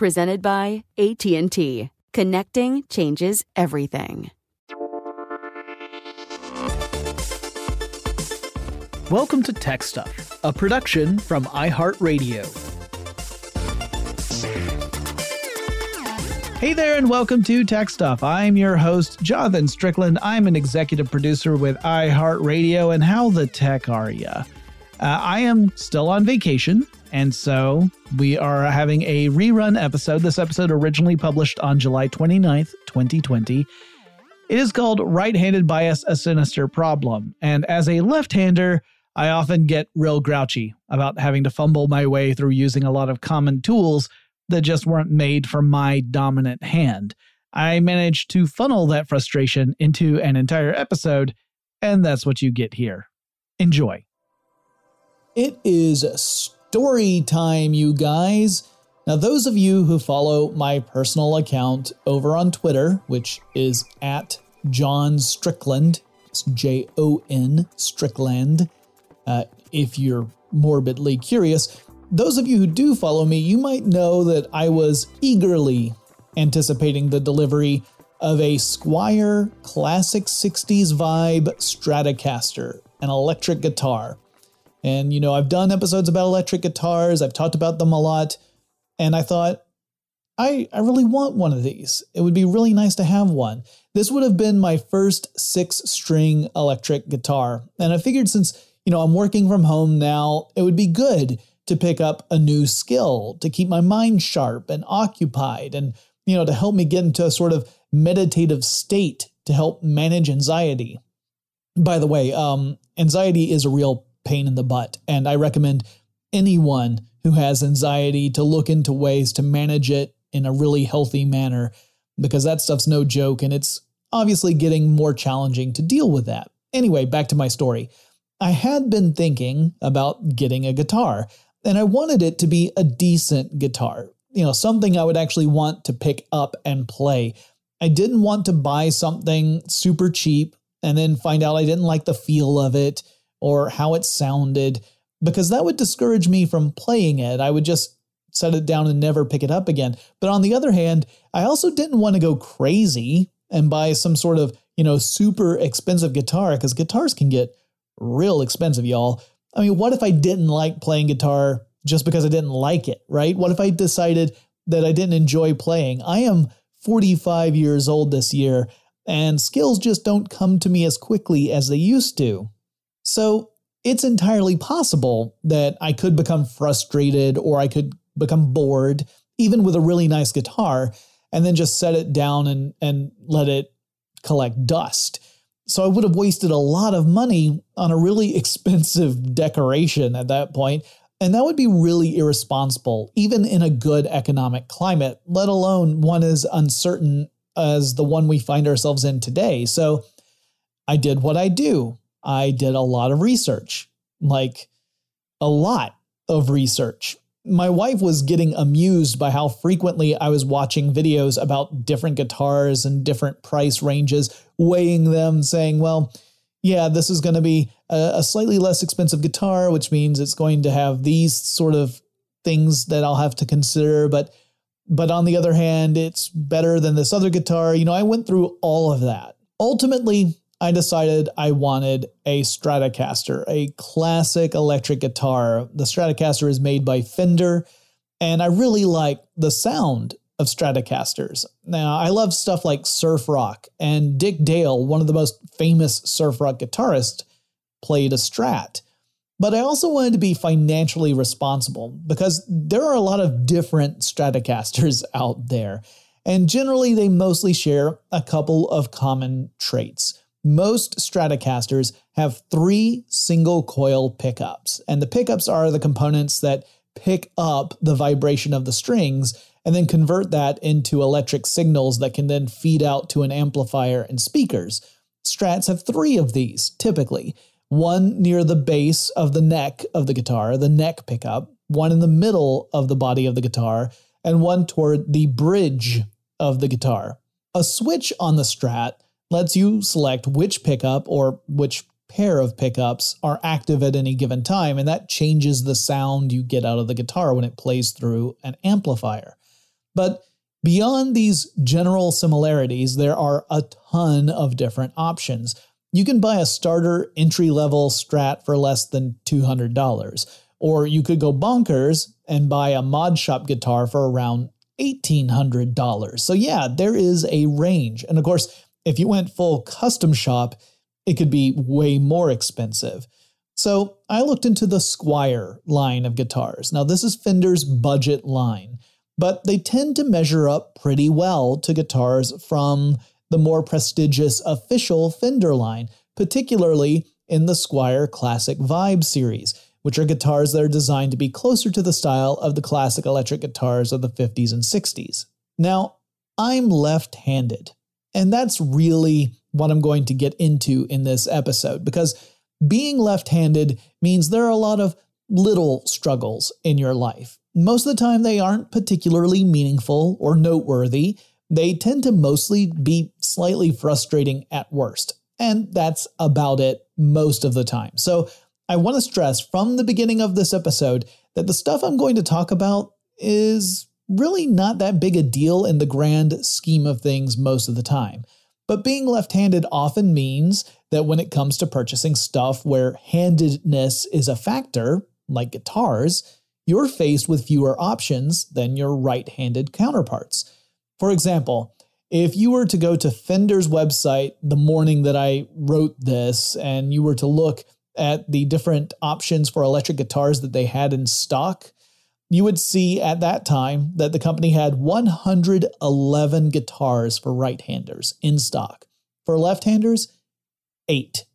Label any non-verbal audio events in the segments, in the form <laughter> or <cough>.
Presented by AT&T. Connecting changes everything. Welcome to Tech Stuff, a production from iHeartRadio. Hey there, and welcome to Tech Stuff. I'm your host, Jonathan Strickland. I'm an executive producer with iHeartRadio, and how the tech are ya? Uh, I am still on vacation, and so we are having a rerun episode. This episode originally published on July 29th, 2020. It is called Right Handed Bias A Sinister Problem. And as a left hander, I often get real grouchy about having to fumble my way through using a lot of common tools that just weren't made for my dominant hand. I managed to funnel that frustration into an entire episode, and that's what you get here. Enjoy. It is story time, you guys. Now, those of you who follow my personal account over on Twitter, which is at John Strickland, it's J O N Strickland, uh, if you're morbidly curious, those of you who do follow me, you might know that I was eagerly anticipating the delivery of a Squier Classic 60s Vibe Stratocaster, an electric guitar. And, you know, I've done episodes about electric guitars, I've talked about them a lot, and I thought, I, I really want one of these. It would be really nice to have one. This would have been my first six string electric guitar. And I figured since, you know, I'm working from home now, it would be good to pick up a new skill, to keep my mind sharp and occupied, and, you know, to help me get into a sort of meditative state to help manage anxiety. By the way, um, anxiety is a real pain in the butt. And I recommend anyone who has anxiety to look into ways to manage it in a really healthy manner because that stuff's no joke and it's obviously getting more challenging to deal with that. Anyway, back to my story. I had been thinking about getting a guitar and I wanted it to be a decent guitar, you know, something I would actually want to pick up and play. I didn't want to buy something super cheap and then find out I didn't like the feel of it or how it sounded, because that would discourage me from playing it. I would just set it down and never pick it up again. But on the other hand, I also didn't want to go crazy and buy some sort of, you know, super expensive guitar because guitars can get real expensive, y'all. I mean, what if I didn't like playing guitar just because I didn't like it, right? What if I decided that I didn't enjoy playing? I am 45 years old this year, and skills just don't come to me as quickly as they used to. So it's entirely possible that I could become frustrated or I could become bored, even with a really nice guitar, and then just set it down and, and let it collect dust. So I would have wasted a lot of money on a really <laughs> expensive decoration at that point, and that would be really irresponsible, even in a good economic climate, let alone one as uncertain as the one we find ourselves in today. So I did what I do. I did a lot of research, like a lot of research. My wife was getting amused by how frequently I was watching videos about different guitars and different price ranges, weighing them, saying, well, yeah, this is going to be a, slightly less expensive guitar, which means it's going to have these sort of things that I'll have to consider. But but on the other hand, it's better than this other guitar. You know, I went through all of that. Ultimately, I decided I wanted a Stratocaster, a classic electric guitar. The Stratocaster is made by Fender, and I really like the sound of Stratocasters. Now, I love stuff like surf rock, and Dick Dale, one of the most famous surf rock guitarists, played a Strat. But I also wanted to be financially responsible because there are a lot of different Stratocasters <laughs> out there, and generally they mostly share a couple of common traits. Most Stratocasters have three single coil pickups, and the pickups are the components that pick up the vibration of the strings and then convert that into electric signals that can then feed out to an amplifier and speakers. Strats have three of these, typically one near the base of the neck of the guitar, the neck pickup, one in the middle of the body of the guitar, and one toward the bridge of the guitar. A switch on the Strat lets you select which pickup or which pair of pickups are active at any given time, and that changes the sound you get out of the guitar when it plays through an amplifier. But beyond these general similarities, there are a ton of different options. You can buy a starter entry level Strat for less than $200, or you could go bonkers and buy a mod shop guitar for around $1,800. So, yeah, there is a range. And of course, if you went full custom shop, it could be way more expensive. So I looked into the Squier line of guitars. Now, this is Fender's budget line, but they tend to measure up pretty well to guitars from the more prestigious official Fender line, particularly in the Squier Classic Vibe series, which are guitars that are designed to be closer to the style of the classic electric guitars of the 50s and 60s. Now, I'm left handed, and that's really what I'm going to get into in this episode because being left handed means there are a lot of little struggles in your life. Most of the time, they aren't particularly meaningful or noteworthy. They tend to mostly be slightly frustrating at worst. And that's about it most of the time. So I want to stress from the beginning of this episode that the stuff I'm going to talk about is really not that big a deal in the grand scheme of things most of the time. But being left handed often means that when it comes to purchasing stuff where handedness is a factor, like guitars, you're faced with fewer options than your right handed counterparts. For example, if you were to go to Fender's website the morning that I wrote this and you were to look at the different options for electric guitars that they had in stock, you would see at that time that the company had 111 guitars for right handers in stock. For left handers, eight.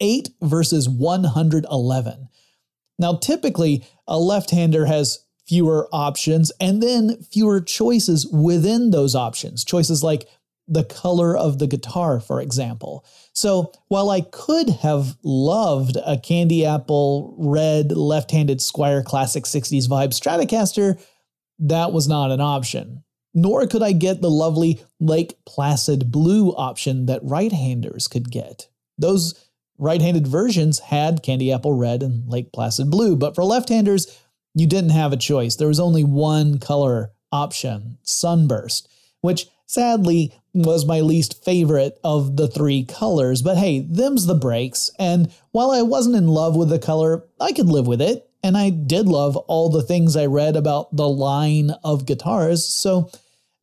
Eight versus 111. Now, typically, a left hander has fewer options and then fewer choices within those options. Choices like the color of the guitar, for example. So while I could have loved a candy apple red left handed Squier Classic 60s Vibe Stratocaster, that was not an option. Nor could I get the lovely Lake Placid blue option that right handers could get. Those right handed versions had candy apple red and Lake Placid blue, but for left handers, you didn't have a choice. There was only one color option, sunburst, which sadly was my least favorite of the three colors. But hey, them's the breaks. And while I wasn't in love with the color, I could live with it. And I did love all the things I read about the line of guitars. So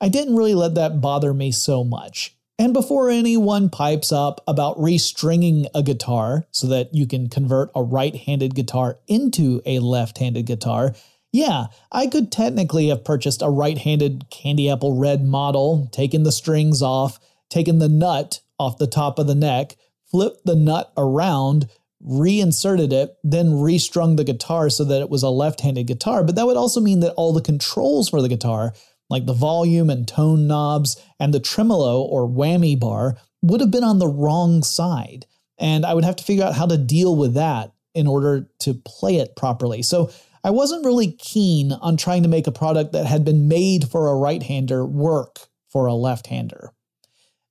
I didn't really let that bother me so much. And before anyone pipes up about restringing a guitar so that you can convert a right handed guitar into a left handed guitar, yeah, I could technically have purchased a right handed candy apple red model, taken the strings off, taken the nut off the top of the neck, flipped the nut around, reinserted it, then restrung the guitar so that it was a left handed guitar. But that would also mean that all the controls for the guitar like the volume and tone knobs and the tremolo or whammy bar, would have been on the wrong side. And I would have to figure out how to deal with that in order to play it properly. So I wasn't really keen on trying to make a product that had been made for a right hander work for a left hander.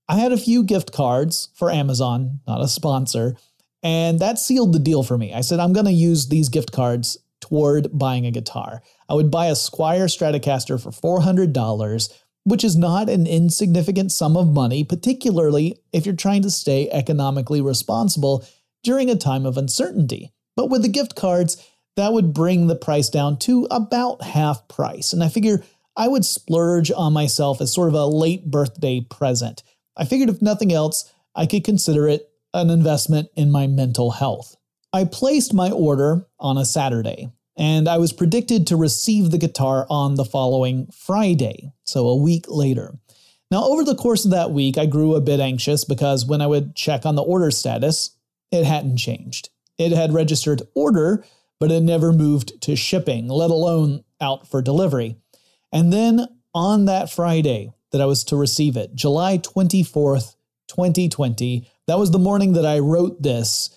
I had a few gift cards for Amazon, not a sponsor, and that sealed the deal for me. I said, I'm going to use these gift cards toward buying a guitar. I would buy a Squier Stratocaster for $400, which is not an insignificant sum of money, particularly if you're trying to stay economically responsible during a time of uncertainty. But with the gift cards, that would bring the price down to about half price. And I figure I would splurge on myself as sort of a late birthday present. I figured if nothing else, I could consider it an investment in my mental health. I placed my order on a Saturday, and I was predicted to receive the guitar on the following Friday, so a week later. Now, over the course of that week, I grew a bit anxious because when I would check on the order status, it hadn't changed. It had registered order, but it never moved to shipping, let alone out for delivery. And then on that Friday that I was to receive it, July 24th, 2020, that was the morning that I wrote this.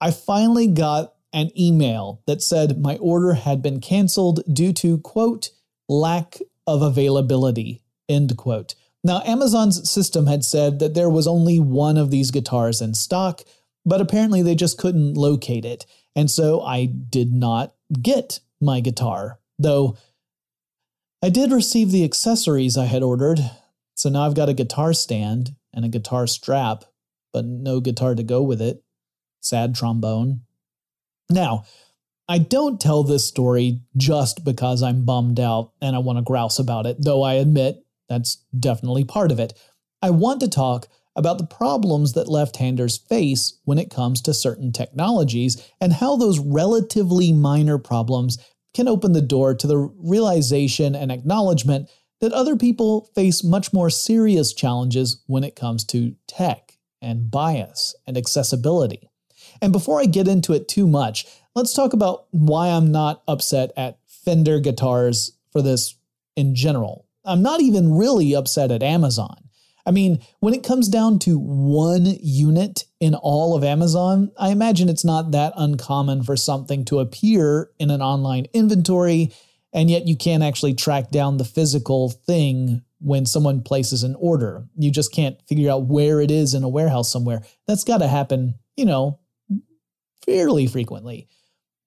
I finally got an email that said my order had been canceled due to, quote, lack of availability, end quote. Now, Amazon's system had said that there was only one of these guitars in stock, but apparently they just couldn't locate it. And so I did not get my guitar, though I did receive the accessories I had ordered. So now I've got a guitar stand and a guitar strap, but no guitar to go with it sad trombone. Now, I don't tell this story just because I'm bummed out and I want to grouse about it, though I admit that's definitely part of it. I want to talk about the problems that left handers face when it comes to certain technologies and how those relatively minor problems can open the door to the realization and acknowledgement that other people face much more serious challenges when it comes to tech and bias and accessibility. And before I get into it too much, let's talk about why I'm not upset at Fender guitars for this in general. I'm not even really upset at Amazon. I mean, when it comes down to one unit in all of Amazon, I imagine it's not that uncommon for something to appear in an online inventory, and yet you can't actually track down the physical thing when someone places an order. You just can't figure out where it is in a warehouse somewhere. That's got to happen, you know, fairly frequently.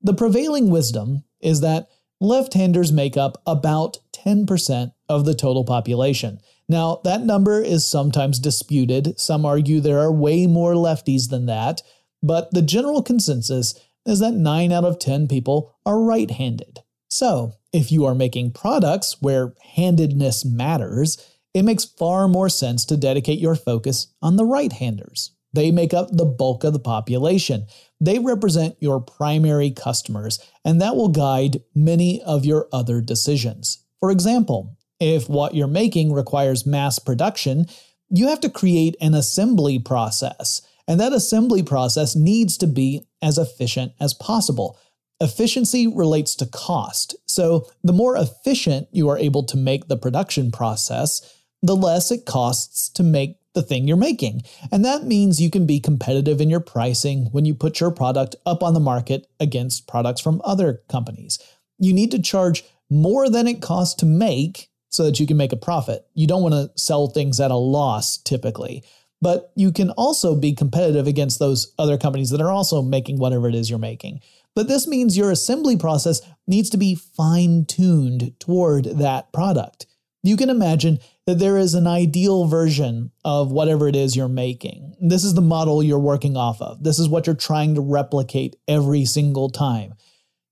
The prevailing wisdom is that left handers make up about 10% of the total population. Now, that number is sometimes disputed. Some argue there are way more lefties than that, but the general consensus is that 9 out of 10 people are right handed. So, if you are making products where handedness matters, it makes far more sense to dedicate your focus on the right handers. They make up the bulk of the population. They represent your primary customers, and that will guide many of your other decisions. For example, if what you're making requires mass production, you have to create an assembly process, and that assembly process needs to be as efficient as possible. Efficiency relates to cost, so the more efficient you are able to make the production process, the less it costs to make the thing you're making. And that means you can be competitive in your pricing when you put your product up on the market against products from other companies. You need to charge more than it costs to make so that you can make a profit. You don't want to sell things at a loss typically, but you can also be competitive against those other companies that are also making whatever it is you're making. But this means your assembly process needs to be fine tuned toward that product. You can imagine that there is an ideal version of whatever it is you're making. This is the model you're working off of. This is what you're trying to replicate every single time.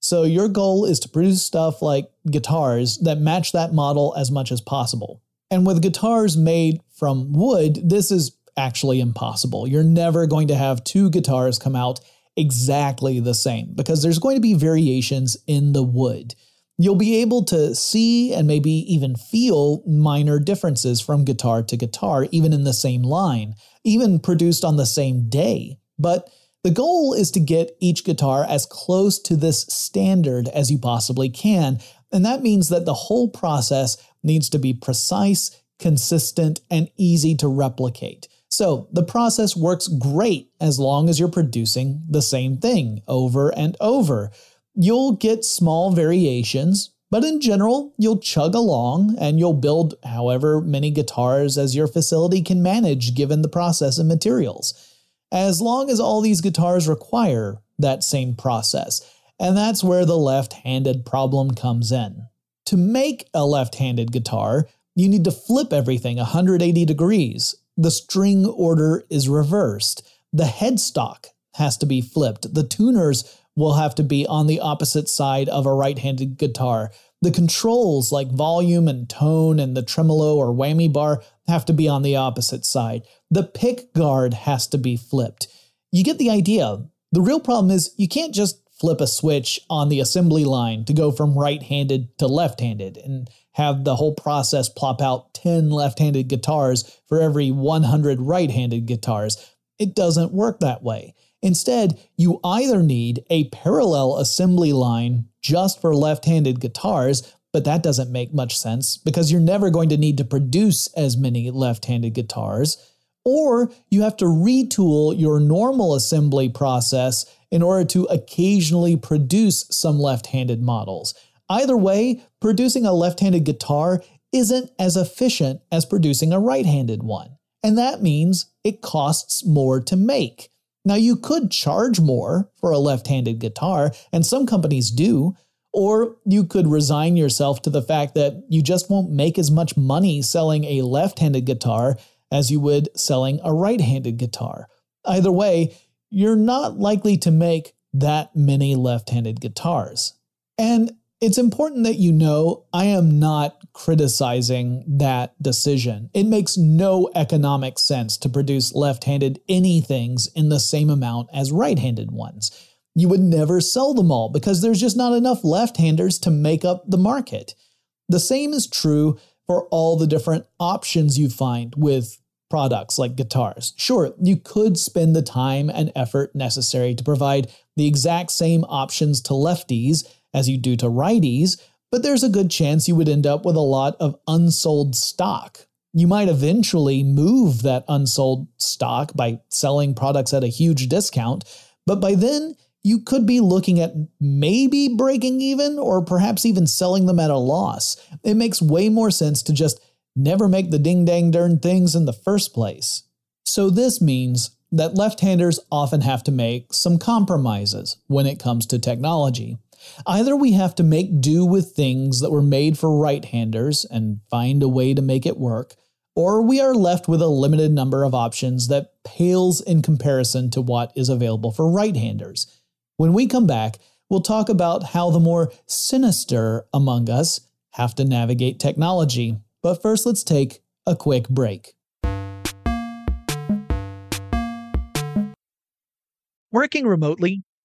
So your goal is to produce stuff like guitars that match that model as much as possible. And with guitars made from wood, this is actually impossible. You're never going to have two guitars come out exactly the same because there's going to be variations in the wood. You'll be able to see and maybe even feel minor differences from guitar to guitar, even in the same line, even produced on the same day. But the goal is to get each guitar as close to this standard as you possibly can. And that means that the whole process needs to be precise, consistent, and easy to replicate. So the process works great as long as you're producing the same thing over and over. You'll get small variations, but in general, you'll chug along and you'll build however many guitars as your facility can manage given the process and materials. As long as all these guitars require that same process. And that's where the left handed problem comes in. To make a left handed guitar, you need to flip everything 180 degrees the string order is reversed. The headstock has to be flipped. The tuners will have to be on the opposite side of a right handed guitar. The controls, like volume and tone and the tremolo or whammy bar, have to be on the opposite side. The pick guard has to be flipped. You get the idea. The real problem is you can't just flip a switch on the assembly line to go from right handed to left handed and have the whole process plop out 10 left handed guitars for every 100 right handed guitars. It doesn't work that way. Instead, you either need a parallel assembly line just for left handed guitars, but that doesn't make much sense because you're never going to need to produce as many left handed guitars, or you have to retool your normal assembly process in order to occasionally produce some left handed models. Either way, producing a left handed guitar isn't as efficient as producing a right handed one. And that means it costs more to make. Now, you could charge more for a left handed guitar, and some companies do, or you could resign yourself to the fact that you just won't make as much money selling a left handed guitar as you would selling a right handed guitar. Either way, you're not likely to make that many left handed guitars. And it's important that you know I am not criticizing that decision. It makes no economic sense to produce left handed anythings in the same amount as right handed ones. You would never sell them all because there's just not enough left handers to make up the market. The same is true for all the different options you find with products like guitars. Sure, you could spend the time and effort necessary to provide the exact same options to lefties as you do to righties, but there's a good chance you would end up with a lot of unsold stock. You might eventually move that unsold stock by selling products at a huge discount, but by then you could be looking at maybe breaking even or perhaps even selling them at a loss. It makes way more sense to just never make the ding dang darn things in the first place. So, this means that left handers often have to make some compromises when it comes to technology. Either we have to make do with things that were made for right handers and find a way to make it work, or we are left with a limited number of options that pales in comparison to what is available for right handers. When we come back, we'll talk about how the more sinister among us have to navigate technology. But first, let's take a quick break. Working remotely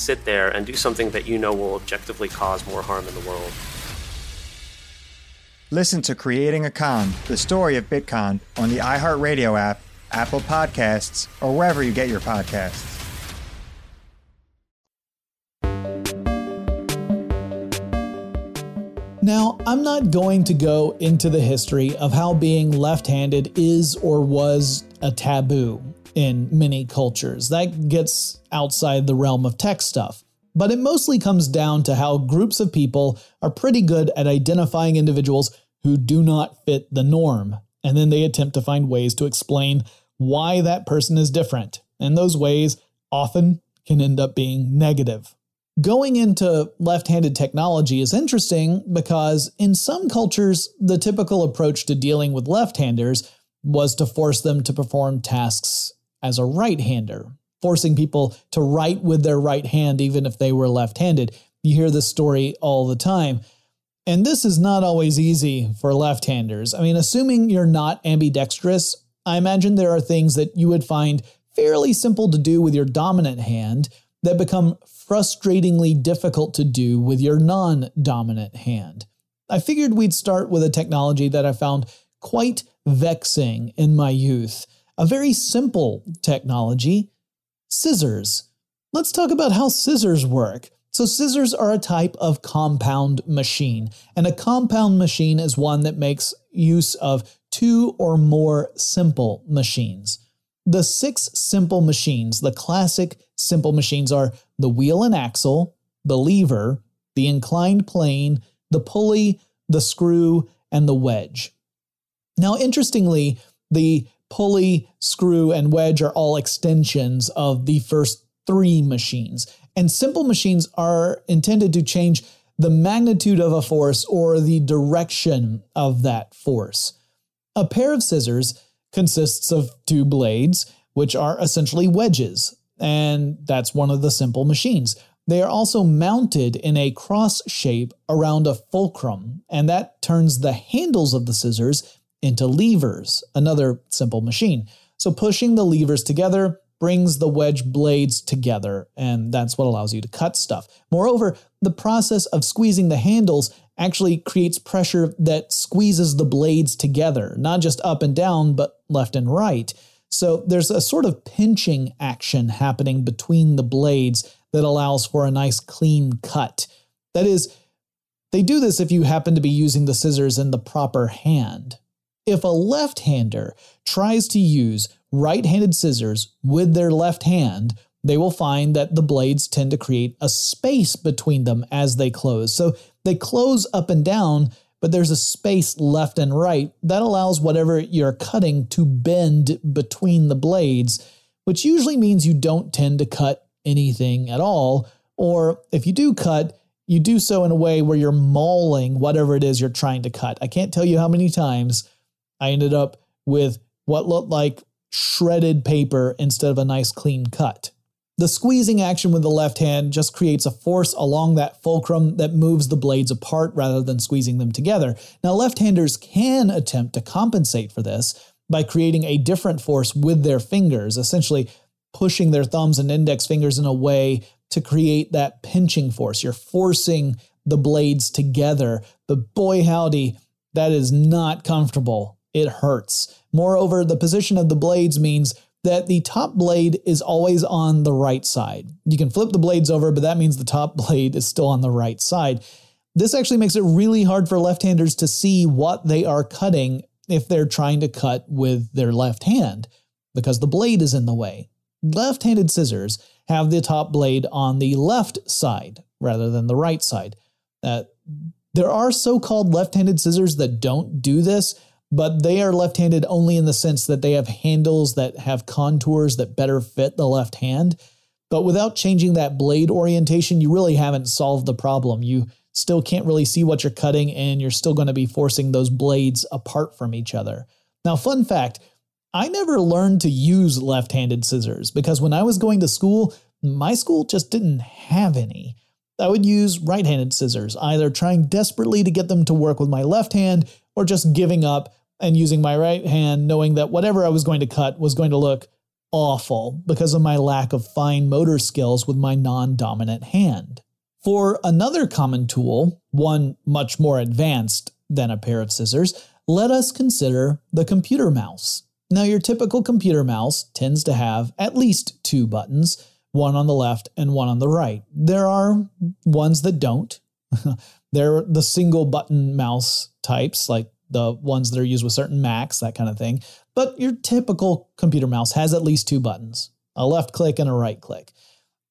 sit there and do something that you know will objectively cause more harm in the world. Listen to Creating a Con, the story of Bitcoin, on the iHeartRadio app, Apple Podcasts, or wherever you get your podcasts. Now, I'm not going to go into the history of how being left handed is or was a taboo in many cultures. That gets outside the realm of tech stuff. But it mostly comes down to how groups of people are pretty good at identifying individuals who do not fit the norm, and then they attempt to find ways to explain why that person is different. And those ways often can end up being negative. Going into left handed technology is interesting because in some cultures, the typical approach to dealing with left handers was to force them to perform tasks as a right hander, forcing people to write with their right hand even if they were left handed. You hear this story all the time. And this is not always easy for left handers. I mean, assuming you're not ambidextrous, I imagine there are things that you would find fairly simple to do with your dominant hand that become frustratingly difficult to do with your non dominant hand. I figured we'd start with a technology that I found quite vexing in my youth a very simple technology scissors. Let's talk about how scissors work. So, scissors are a type of compound machine, and a compound machine is one that makes use of two or more simple machines. The six simple machines, the classic simple machines, are the wheel and axle, the lever, the inclined plane, the pulley, the screw, and the wedge. Now, interestingly, the pulley, screw, and wedge are all extensions of the first three machines. And simple machines are intended to change the magnitude of a force or the direction of that force. A pair of scissors consists of two blades, which are essentially wedges, and that's one of the simple machines. They are also mounted in a cross shape around a fulcrum, and that turns the handles of the scissors into levers, another simple machine. So pushing the levers together brings the wedge blades together, and that's what allows you to cut stuff. Moreover, the process of squeezing the handles actually creates pressure that squeezes the blades together, not just up and down, but left and right. So there's a sort of pinching action happening between the blades that allows for a nice clean cut. That is, they do this if you happen to be using the scissors in the proper hand. If a left hander tries to use right handed scissors with their left hand, they will find that the blades tend to create a space between them as they close. So they close up and down, but there's a space left and right that allows whatever you're cutting to bend between the blades, which usually means you don't tend to cut anything at all. Or if you do cut, you do so in a way where you're mauling whatever it is you're trying to cut. I can't tell you how many times I ended up with what looked like shredded paper instead of a nice clean cut. The squeezing action with the left hand just creates a force along that fulcrum that moves the blades apart rather than squeezing them together. Now, left handers can attempt to compensate for this by creating a different force with their fingers, essentially pushing their thumbs and index fingers in a way to create that pinching force. You're forcing the blades together, but boy, howdy, that is not comfortable. It hurts. Moreover, the position of the blades means that the top blade is always on the right side. You can flip the blades over, but that means the top <laughs> blade is still on the right side. This actually makes it really hard for left handers to see what they are cutting if they're trying to cut with their left hand because the blade is in the way. Left handed scissors have the top blade on the left side rather than the right side. Uh, there are so called left handed scissors that don't do this, but they are left handed only in the sense that they have handles that have contours that better fit the left hand. But without changing that blade orientation, you really haven't solved the problem. You still can't really see what you're cutting, and you're still going to be forcing those blades apart from each other. Now, fun fact I never learned to use left handed scissors because when I was going to school, my school just didn't have any. I would use right handed scissors, either trying desperately to get them to work with my left hand or just giving up and using my right hand, knowing that whatever I was going to cut was going to look awful because of my lack of fine motor skills with my non dominant hand. For another common tool, one much more advanced than a pair of scissors, let us consider the computer mouse. Now, your typical computer mouse tends to have at least two buttons, one on the left and one on the right. There are ones that don't. <laughs> They're the single button mouse types, like the ones that are used with certain Macs, that kind of thing. But your typical computer mouse has at least two buttons a left click and a right click.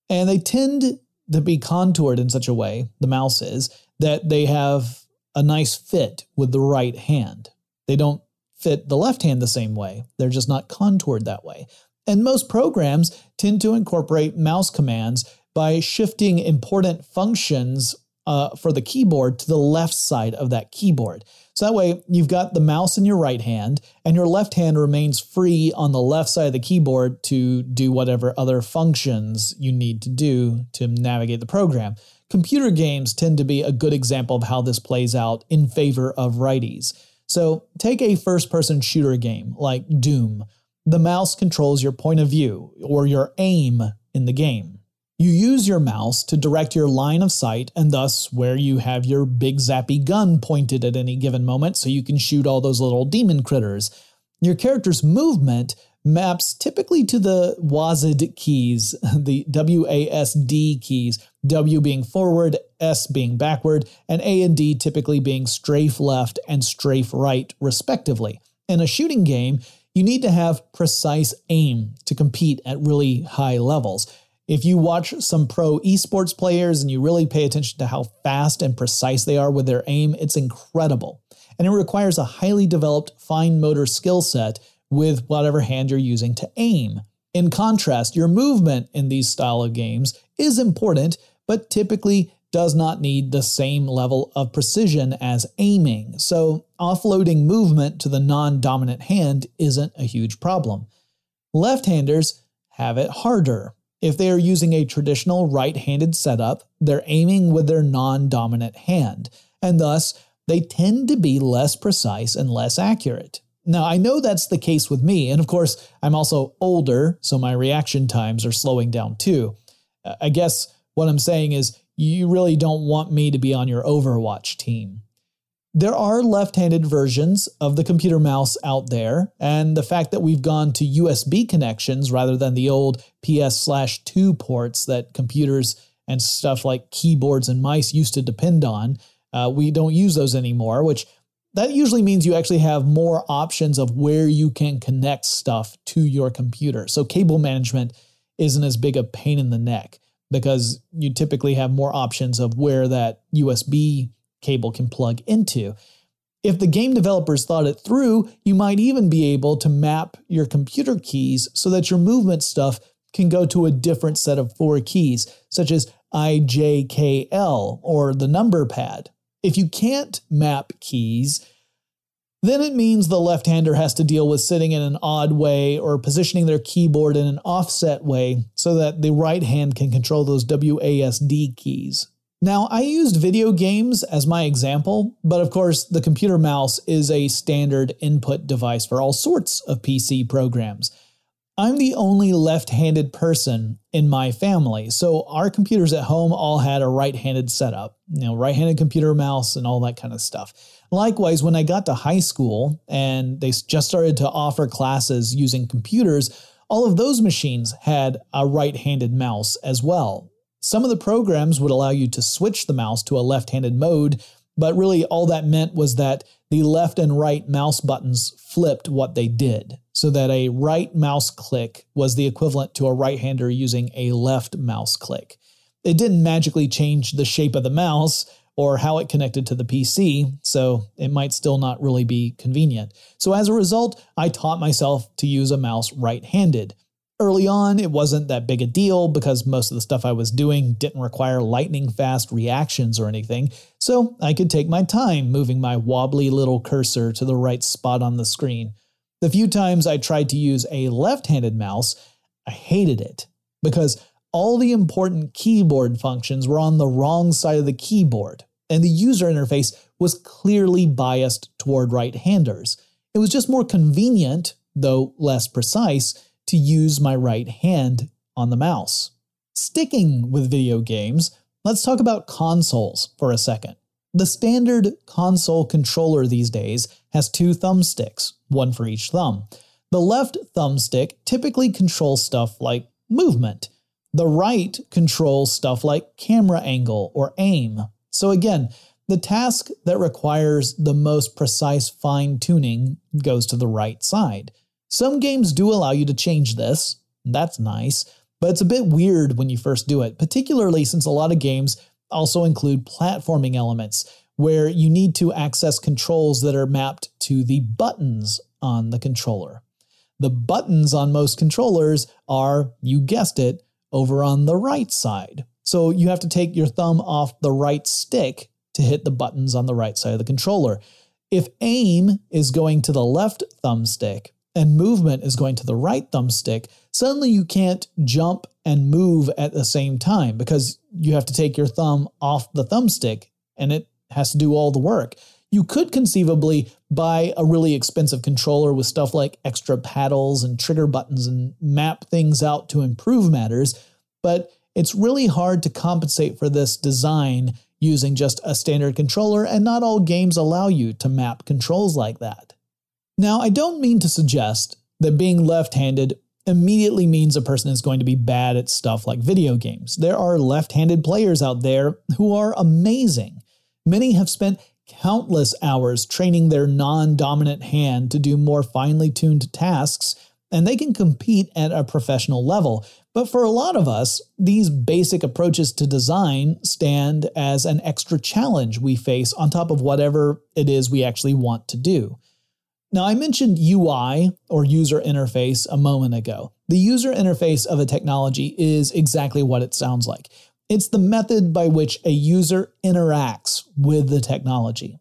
And they tend to be contoured in such a way, the mouse is, that they have a nice fit with the right hand. They don't fit the left hand the same way, they're just not contoured that way. And most programs tend to incorporate mouse commands by shifting important functions uh, for the keyboard to the left side of that keyboard. So that way, you've got the mouse in your right hand, and your left hand remains free on the left side of the keyboard to do whatever other functions you need to do to navigate the program. Computer games tend to be a good example of how this plays out in favor of righties. So, take a first person shooter game like Doom. The mouse controls your point of view or your aim in the game. You use your mouse to direct your line of sight and thus where you have your big zappy gun pointed at any given moment so you can shoot all those little demon critters. Your character's movement maps typically to the WASD keys, <laughs> the WASD keys, W being forward, S being backward, and A and D typically being strafe left and strafe right, respectively. In a shooting game, you need to have precise aim to compete at really high levels. If you watch some pro esports players and you really pay attention to how fast and precise they are with their aim, it's incredible. And it requires a highly developed fine motor skill set with whatever hand you're using to aim. In contrast, your movement in these style of games is important, but typically does not need the same level of precision as aiming. So, offloading movement to the non dominant hand isn't a huge problem. Left handers have it harder. If they are using a traditional right handed setup, they're aiming with their non dominant hand, and thus they tend to be less precise and less accurate. Now, I know that's the case with me, and of course, I'm also older, so my reaction times are slowing down too. I guess what I'm saying is you really don't want me to be on your Overwatch team. There are left handed versions of the computer mouse out there, and the fact that we've gone to USB connections rather than the old PS 2 ports that computers and stuff like keyboards and mice used to depend on, uh, we don't use those anymore, which that usually means you actually have more options of where you can connect stuff to your computer. So cable management isn't as big a pain in the neck because you typically have more options of where that USB cable can plug into. If the game developers thought it through, you might even be able to map your computer keys so that your movement stuff can go to a different set of four keys, such as IJKL or the number pad. If you can't map keys, then it means the left hander has to deal with sitting in an odd way or positioning their keyboard in an offset way so that the right hand can control those WASD keys. Now, I used video games as my example, but of course, the computer mouse is a standard input device for all sorts of PC programs. I'm the only left handed person in my family, so our computers at home all had a right handed setup, you know, right handed computer mouse and all that kind of stuff. Likewise, when I got to high school and they just started to offer classes using computers, all of those machines had a right handed mouse as well. Some of the programs would allow you to switch the mouse to a left handed mode, but really all that meant was that the left and right mouse buttons flipped what they did, so that a right mouse click was the equivalent to a right hander using a left mouse click. It didn't magically change the shape of the mouse or how it connected to the PC, so it might still not really be convenient. So as a result, I taught myself to use a mouse right handed. Early on, it wasn't that big a deal because most of the stuff I was doing didn't require lightning fast reactions or anything, so I could take my time moving my wobbly little cursor to the right spot on the screen. The few times I tried to use a left handed mouse, I hated it because all the important keyboard functions were on the wrong side of the keyboard, and the user interface was clearly biased toward right handers. It was just more convenient, though less precise to use my right hand on the mouse. Sticking with video games, let's talk about consoles for a second. The standard console controller these days has two thumbsticks, one for each thumb. The left thumbstick typically controls stuff like movement. The right controls stuff like camera angle or aim. So, again, the task that requires the most precise fine tuning goes to the right side. Some games do allow you to change this. That's nice, but it's a bit weird when you first do it, particularly since a lot of games also include platforming elements where you need to access controls that are mapped to the buttons on the controller. The buttons on most controllers are, you guessed it, over on the right side. So you have to take your thumb off the right stick to hit the buttons on the right side of the controller. If aim is going to the left thumbstick, and movement is going to the right thumbstick, suddenly you can't jump and move at the same time because you have to take your thumb off the thumbstick and it has to do all the work. You could conceivably buy a really expensive controller with stuff like extra paddles and trigger buttons and map things out to improve matters, but it's really hard to compensate for this design using just a standard controller, and not all games allow you to map controls like that. Now, I don't mean to suggest that being left handed immediately means a person is going to be bad at stuff like video games. There are left handed players out there who are amazing. Many have spent countless hours training their non dominant hand to do more finely tuned tasks, and they can compete at a professional level. But for a lot of us, these basic approaches to design stand as an extra challenge we face on top of whatever it is we actually want to do. Now, I mentioned UI or user interface a moment ago. The user interface of a technology is exactly what it sounds like. It's the method by which a user interacts with the technology.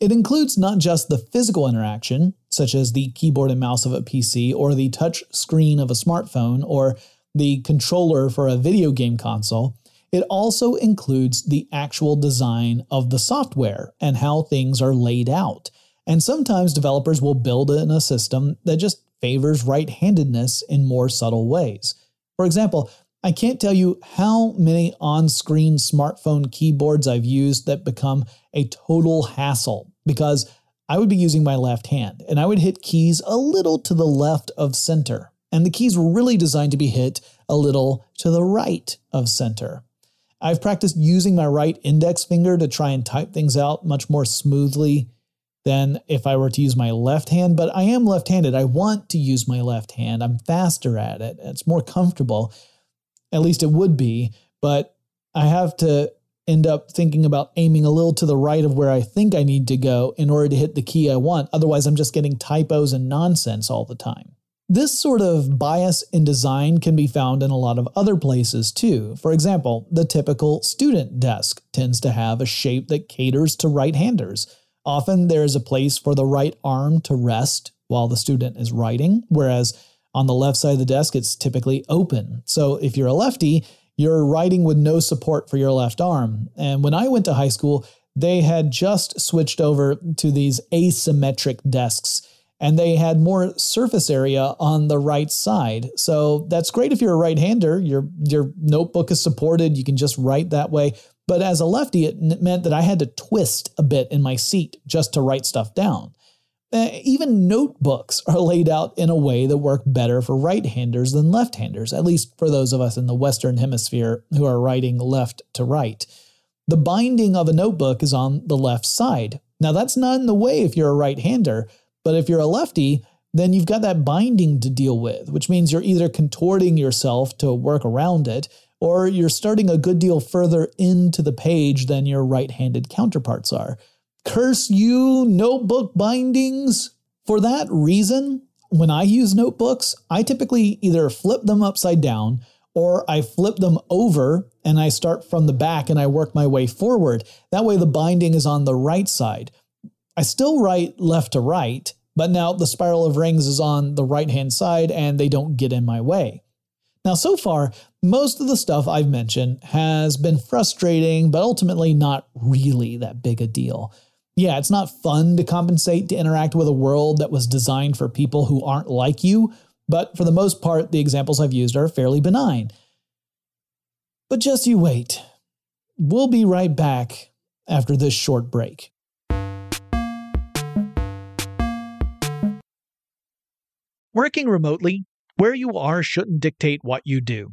It includes not just the physical interaction, such as the keyboard and mouse of a PC, or the touch screen of a smartphone, or the controller for a video game console. It also includes the actual design of the software and how things are laid out And sometimes developers will build in a system that just favors right handedness in more subtle ways. For example, I can't tell you how many on screen smartphone keyboards I've used that become a total hassle because I would be using my left hand and I would hit keys a little to the left of center. And the keys were really designed to be hit a little to the right of center. I've practiced using my right index finger to try and type things out much more smoothly than if I were to use my left hand, but I am left handed. I want to use my left hand. I'm faster at it, it's more comfortable. At least it would be, but I have to end up thinking about aiming a little to the right of where I think I need to go in order to hit the key I want. Otherwise, I'm just getting typos and nonsense all the time. This sort of bias in design can be found in a lot of other places too. For example, the typical student desk tends to have a shape that caters to right handers. Often there is a place for the right arm to rest while the student is writing, whereas on the left side of the desk, it's typically open. So if you're a lefty, you're writing with no support for your left arm. And when I went to high school, they had just switched over to these asymmetric desks and they had more surface area on the right side. So that's great if you're a right-hander. Your your notebook is supported, you can just write that way. But as a lefty, it meant that I had to twist a bit in my seat just to write stuff down. Uh, even notebooks <laughs> are laid out in a way that work better for right handers than left handers, at least for those of us in the Western Hemisphere who are writing left to right. The binding of a notebook is on the left side. Now, that's not in the way if you're a right hander, but if you're a lefty, then you've got that binding to deal with, which means you're either contorting yourself to work around it, or you're starting a good deal further into the page than your right handed counterparts are. Curse you, notebook bindings! For that reason, when I use notebooks, I typically either flip them upside down or I flip them over and I start from the back and I work my way forward. That way, the binding is on the right side. I still write left to right, but now the spiral of rings is on the right hand side and they don't get in my way. Now, so far, most of the stuff I've mentioned has been frustrating, but ultimately not really that big a deal yeah, it's not fun to compensate to interact with a world that was designed for people who aren't like you, but for the most part, the examples I've used are fairly benign. But just you wait. We'll be right back after this short break. Working remotely, where you are shouldn't dictate what you do.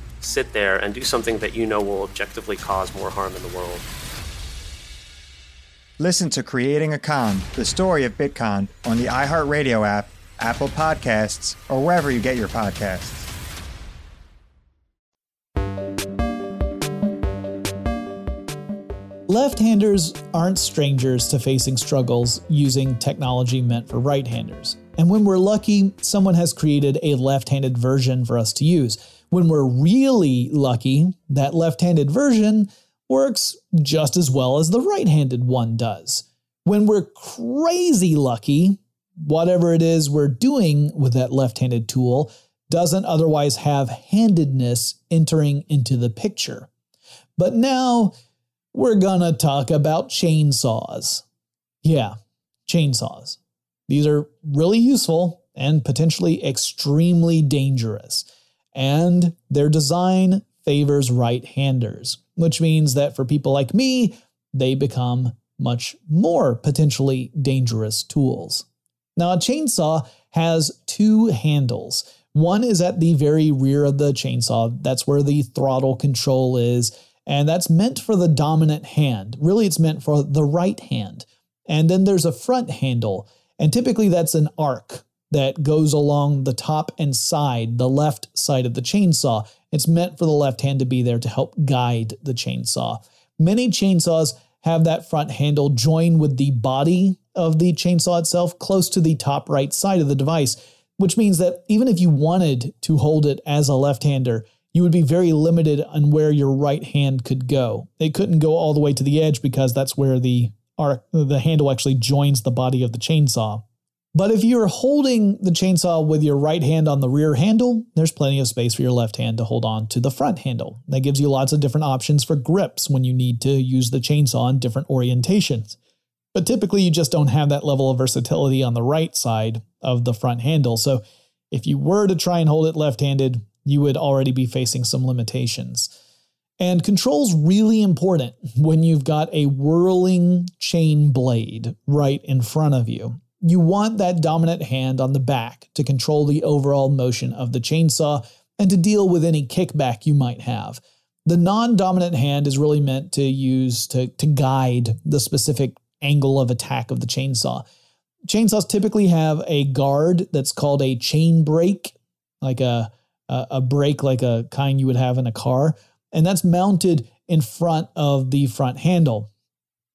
sit there and do something that you know will objectively cause more harm in the world? Listen to Creating a Con, the story of Bitcoin, on the iHeartRadio app Apple Podcasts, or wherever you get your podcasts. Left handers aren't strangers to facing struggles using technology meant for right handers. And when we're lucky, someone has created a left handed version for us to use. When we're really lucky, that left handed version works just as well as the right handed one does. When we're crazy lucky, whatever it is we're doing with that left handed tool doesn't otherwise have handedness entering into the picture. But now we're gonna talk about chainsaws. Yeah, chainsaws. These are really useful and potentially extremely dangerous. And their design favors right handers, which means that for people like me, they become much more potentially dangerous tools. Now, a chainsaw has two handles. One is at the very rear of the chainsaw, that's where the throttle control is, and that's meant for the dominant hand. Really, it's meant for the right hand. And then there's a front handle, and typically that's an arc that goes along the top and side, the left side of the chainsaw. It's meant for the left hand to be there to help guide the chainsaw. Many chainsaws have that front handle join with the body of the chainsaw itself close to the top right side of the device, which means that even if you wanted to hold it as a left hander, you would be very limited on where your right hand could go. It couldn't go all the way to the edge because that's where the arc, the handle actually joins the body of the chainsaw. But if you're holding the chainsaw with your right hand on the rear handle, there's plenty of space for your left hand to hold on to the front handle. That gives you lots of different options for grips when you need to use the chainsaw in different orientations. But typically, you just don't have that level of versatility on the right side of the front handle. So if you were to try and hold it left handed, you would already be facing some limitations. And control's really important when you've got a whirling chain blade right in front of you. You want that dominant hand on the back to control the overall motion of the chainsaw and to deal with any kickback you might have. The non dominant hand is really meant to use to, to guide the specific angle of attack of the chainsaw. Chainsaws typically have a guard that's called a chain brake, like a, a, a brake like a kind you would have in a car, and that's mounted in front of the front handle.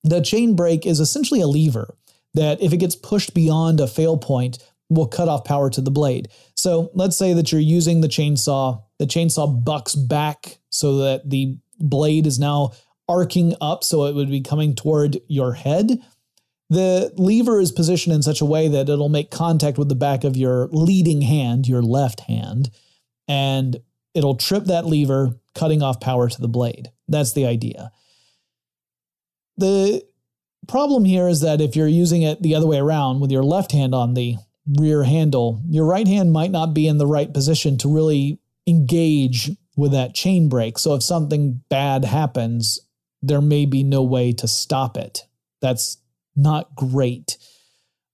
The chain brake is essentially a lever that, if it gets pushed beyond a fail point, will cut off power to the blade. So let's say that you're using the chainsaw, the chainsaw bucks back so that the blade is now arcing up so it would be coming toward your head. The lever is positioned in such a way that it'll make contact with the back of your leading hand, your left hand, and it'll trip that lever, cutting off power to the blade. That's the idea. The problem here is that if you're using it the other way around with your left hand on the rear handle, your right hand might not be in the right position to really engage with that chain brake. So if something bad happens, there may be no way to stop it. That's not great.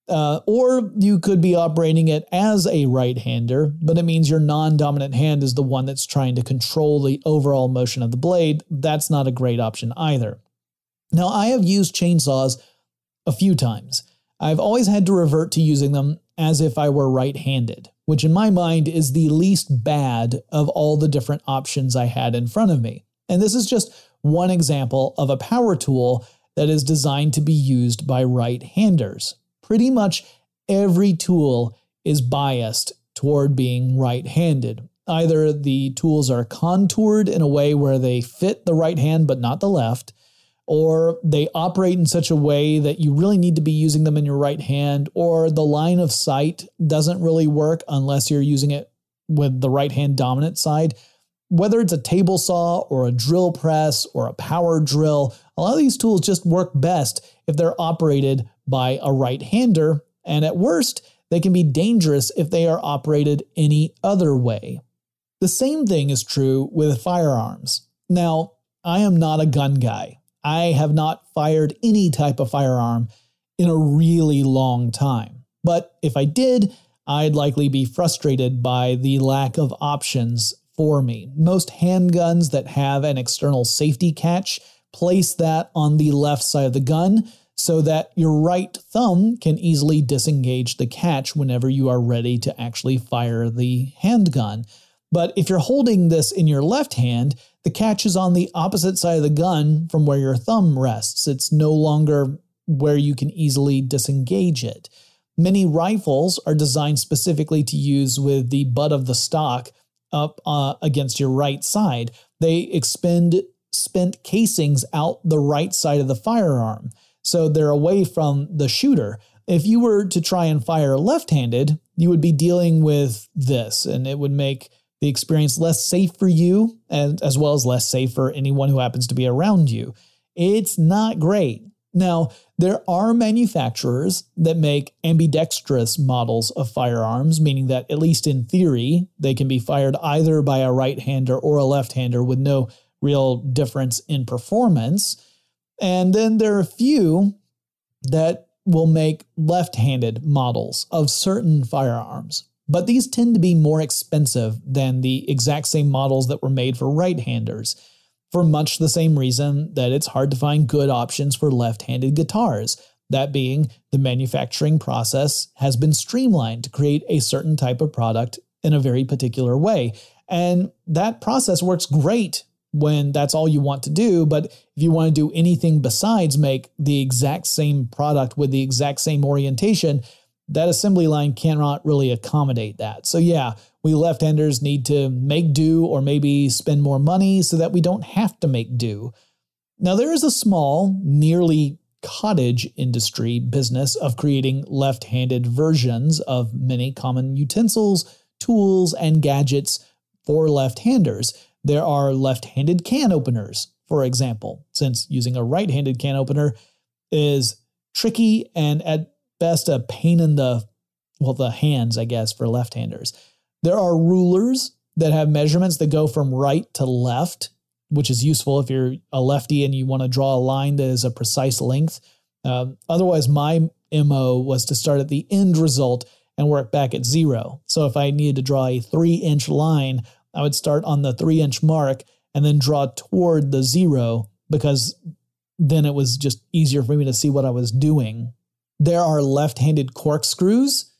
Uh, or you could be operating it as a right hander, but it means your non dominant hand is the one that's trying to control the overall motion of the blade. That's not a great option either. Now, I have used chainsaws a few times. I've always had to revert to using them as if I were right handed, which in my mind is the least bad of all the different options I had in front of me. And this is just one example of a power tool that is designed to be used by right handers. Pretty much every tool is biased toward being right handed. Either the tools are contoured in a way where they fit the right hand but not the left, or they operate in such a way that you really need to be using them in your right hand, or the line of sight doesn't really work unless you're using it with the right hand dominant side. Whether it's a table saw or a drill press or a power drill, a lot of these tools just work best if they're operated by a right hander, and at worst, they can be dangerous if they are operated any other way. The same thing is true with firearms. Now, I am not a gun guy. I have not fired any type of firearm in a really long time. But if I did, I'd likely be frustrated by the lack of options for me. Most handguns that have an external safety catch place that on the left side of the gun so that your right thumb can easily disengage the catch whenever you are ready to actually fire the handgun. But if you're holding this in your left hand, the catch is on the opposite side of the gun from where your thumb rests. It's no longer where you can easily disengage it. Many rifles are designed specifically to use with the butt of the stock up uh, against your right side. They expend spent casings out the right side of the firearm, so they're away from the shooter. If you were to try and fire left handed, you would be dealing with this, and it would make the experience less safe for you and as well as less safe for anyone who happens to be around you. It's not great. Now, there are manufacturers that make ambidextrous models of firearms, meaning that, at least in theory, they can be fired either by a right hander or a left hander with no real difference in performance. And then there are a few that will make left handed models of certain firearms but these tend to be more expensive than the exact same models that were made for right handers, for much the same reason that it's hard to find good options for left handed guitars. That being, the manufacturing process has been streamlined to create a certain type of product in a very particular way. And that process works great when that's all you want to do. But if you want to do anything besides make the exact same product with the exact same orientation, that assembly line cannot really accommodate that. So, yeah, we left handers need to make do or maybe spend more money so that we don't have to make do. Now, there is a small, nearly cottage industry business of creating left handed versions of many common utensils, tools, and gadgets for left handers. There are left handed can openers, for example, since using a right handed can opener is tricky and at best a pain in the well the hands i guess for left-handers. There are rulers that have measurements that go from right to left which is useful if you're a lefty and you want to draw a line that is a precise length. Um, otherwise my mo was to start at the end result and work back at zero. So if i needed to draw a three inch line i would start on the three inch mark and then draw toward the zero because then it was just easier for me to see what i was doing there are left handed corkscrews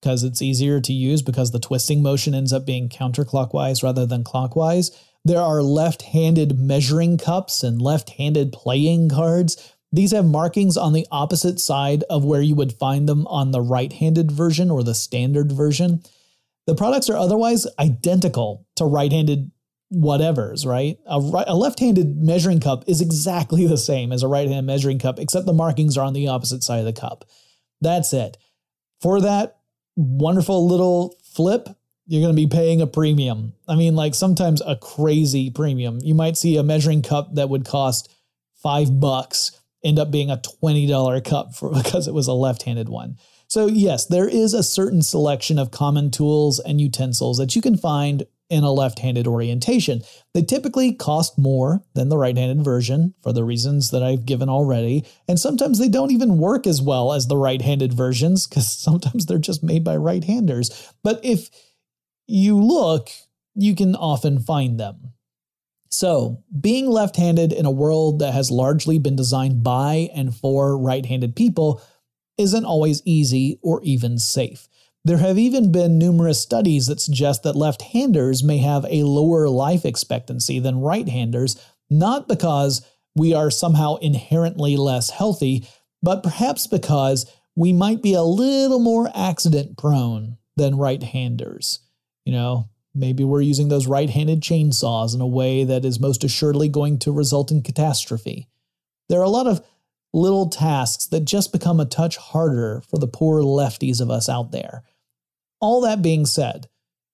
because it's easier to use because the twisting motion ends up being counterclockwise rather than clockwise. There are left handed measuring cups and left handed playing cards. These have markings on the opposite side of where you would find them on the right handed version or the standard version. The products are otherwise identical to right handed whatevers, right? A, right, a left-handed measuring cup is exactly <laughs> the same as a right-handed measuring cup, except the markings are on the opposite side of the cup. That's it. For that wonderful little flip, you're going to be paying a premium. I mean, like sometimes a crazy premium. You might see a measuring cup that would cost five bucks end up being a $20 cup for, <laughs> because it was a left-handed one. So yes, there is a certain selection of common tools and utensils that you can find in a left handed orientation. They typically cost more than the right handed version for the reasons that I've given already, and sometimes they don't even work as well as the right handed versions because <laughs> sometimes they're just made by right handers. But if you look, you can often find them. So, being left handed in a world that has largely been designed by and for right handed people isn't always easy or even safe. There have even been numerous studies that suggest that left handers may have a lower life expectancy than right handers, not because we are somehow inherently less healthy, but perhaps because we might be a little more accident prone than right handers. You know, Maybe we're using those right handed chainsaws in a way that is most assuredly going to result in catastrophe. There are a lot of little tasks that just become a touch harder for the poor lefties of us out there. All that being said,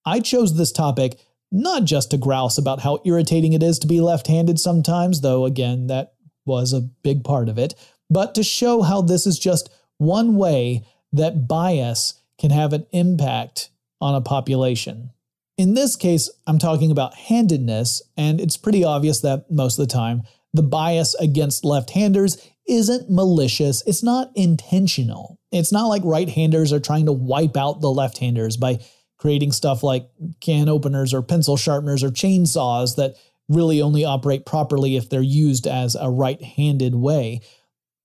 I chose this topic not just to grouse about how irritating it is to be left handed sometimes, though, again, that was a big part of it, but to show how this is just one way that bias can have an impact on a population. In this case, I'm talking about handedness, and it's pretty obvious that most of the time, the bias against left handers isn't malicious, it's not intentional. It's not like right handers are trying to wipe out the left handers by creating stuff like can openers or pencil sharpeners or chainsaws that really only operate properly if they're used as a right handed way.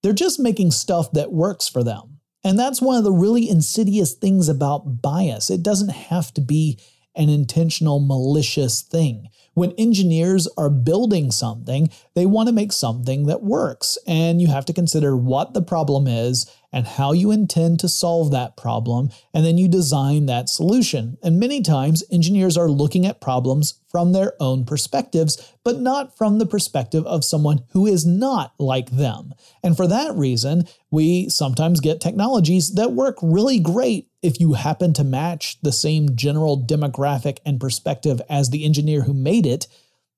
They're just making stuff that works for them. And that's one of the really insidious things about bias. It doesn't have to be an intentional malicious thing. When engineers are building something, they want to make something that works, and you have to consider what the problem is and how you intend to solve that problem, and then you design that solution. And many times, engineers are looking at problems from their own perspectives, but not from the perspective of someone who is not like them. And for that reason, we sometimes get technologies that work really great if you happen to match the same general demographic and perspective as the engineer who made it,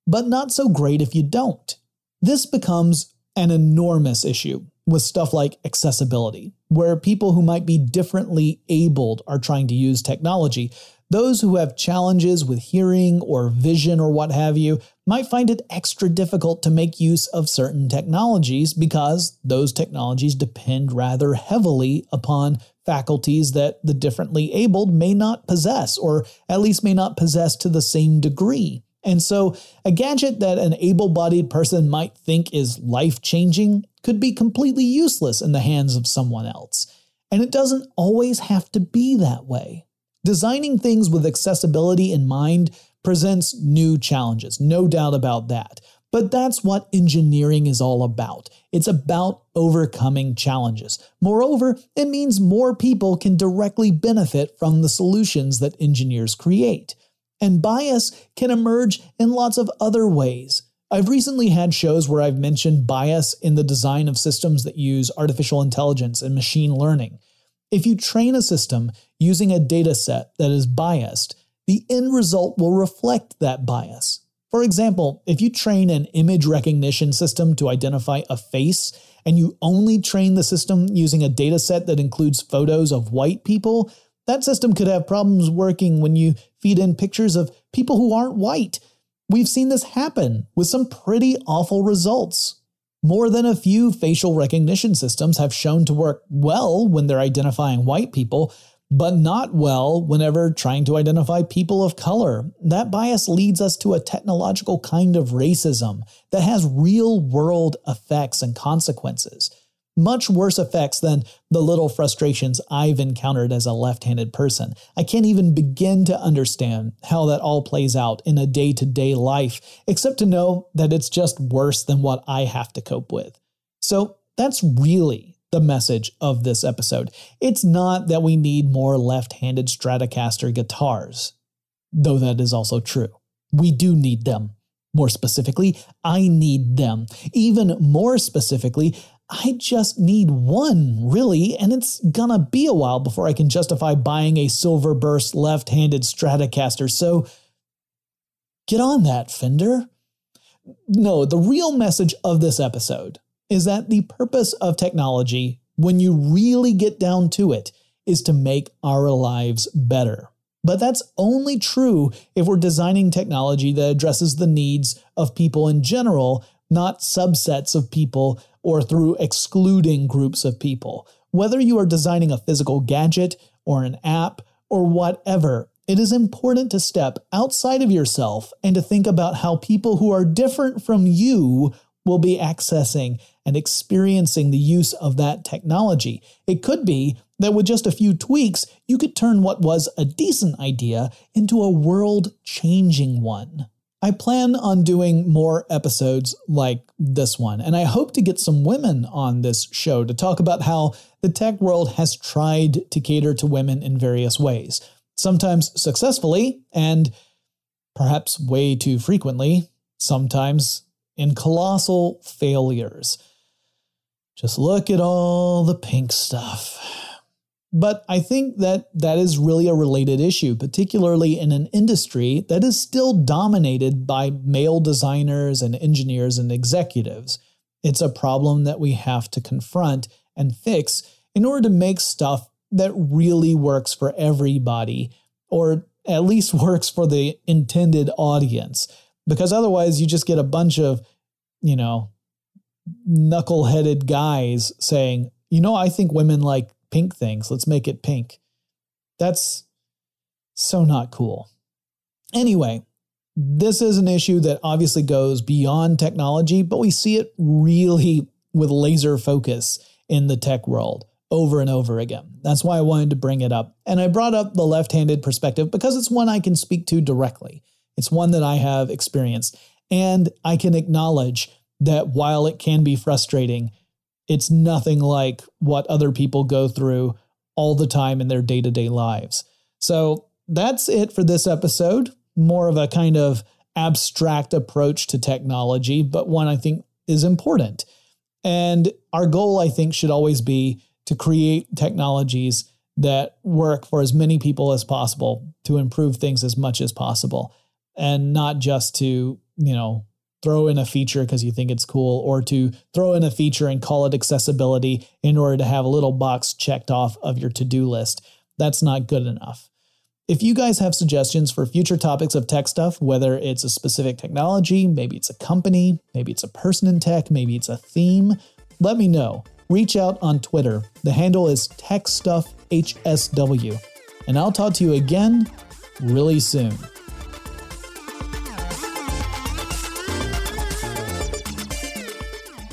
but not so great if you don't. This becomes an enormous issue with stuff like accessibility, where people who might be differently abled are trying to use technology. Those who have challenges with hearing or vision or what have you might find it extra difficult to make use of certain technologies because those technologies depend rather heavily upon faculties that the differently abled may not possess, or at least may not possess to the same degree. And so, a gadget that an able bodied person might think is life changing could be completely useless in the hands of someone else. And it doesn't always have to be that way. Designing things with accessibility in mind presents new challenges, no doubt about that. But that's what engineering is all about. It's about overcoming challenges. Moreover, it means more people can directly benefit from the solutions that engineers create. And bias can emerge in lots of other ways. I've recently had shows where I've mentioned bias in the design of systems that use artificial intelligence and machine learning. If you train a system using a data set that is biased, the end result will reflect that bias. For example, if you train an image recognition system to identify a face and you only train the system using a data set that includes photos of white people, that system could have problems working when you feed in pictures of people who aren't white. We've seen this happen with some pretty awful results. More than a few facial recognition systems have shown to work well when they're identifying white people, but not well whenever trying to identify people of color. That bias leads us to a technological kind of racism that has real world effects and consequences much worse effects than the little frustrations I've encountered as a left handed person. I can't even begin to understand how that all plays out in a day to day life, except to know that it's just worse than what I have to cope with. So that's really the message of this episode. It's not that we need more left handed Stratocaster guitars, though that is also true. We do need them. More specifically, I need them. Even more specifically, I just need one, really, and it's gonna be a while before I can justify buying a silver burst left handed Stratocaster, so get on that, Fender. No, the real message of this episode is that the purpose of technology, when you really get down to it, is to make our lives better. But that's only true if we're designing technology that addresses the needs of people in general, not subsets of people or through excluding groups of people. Whether you are designing a physical gadget or an app or whatever, it is important to step outside of yourself and to think about how people who are different from you will be accessing and experiencing the use of that technology. It could be that with just a few tweaks, you could turn what was a decent idea into a world changing one. I plan on doing more episodes like this one, and I hope to get some women on this show to talk about how the tech world has tried to cater to women in various ways, sometimes successfully, and perhaps way too frequently, sometimes in colossal failures. Just look at all the pink stuff. But I think that that is really a related issue, particularly in an industry that is still dominated by male designers and engineers and executives. It's a problem that we have to confront and fix in order to make stuff that really works for everybody, or at least <laughs> works for the intended audience. Because otherwise, you just get a bunch of, you know, knuckle-headed guys saying, you know, I think women like pink things. Let's make it pink. That's so not cool. Anyway, this is an issue that obviously goes beyond technology, but we see it really with laser focus in the tech world over and over again. That's why I wanted to bring it up. And I brought up the left handed perspective because it's one I can speak to directly. It's one that I have experienced. And I can acknowledge that while it can be frustrating, it's nothing like what other people go through all the time in their day to day lives. So that's it for this episode. More of a kind of abstract approach to technology, but one I think is important. And our goal, I think, should always be to create technologies that work for as many people as possible to improve things as much as possible and not just to, you know, throw in a feature because you think it's cool or to throw in a feature and call it accessibility in order to have a little box checked off of your to-do list. That's not good enough. If you guys have suggestions for future topics of tech stuff, whether it's a specific technology, maybe it's a company, maybe it's a person in tech, maybe it's a theme, let me know. Reach out on Twitter. The handle is TechStuffHSW. And I'll talk to you again really soon.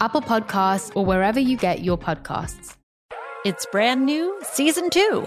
Apple Podcasts, or wherever you get your podcasts. It's brand new, season two.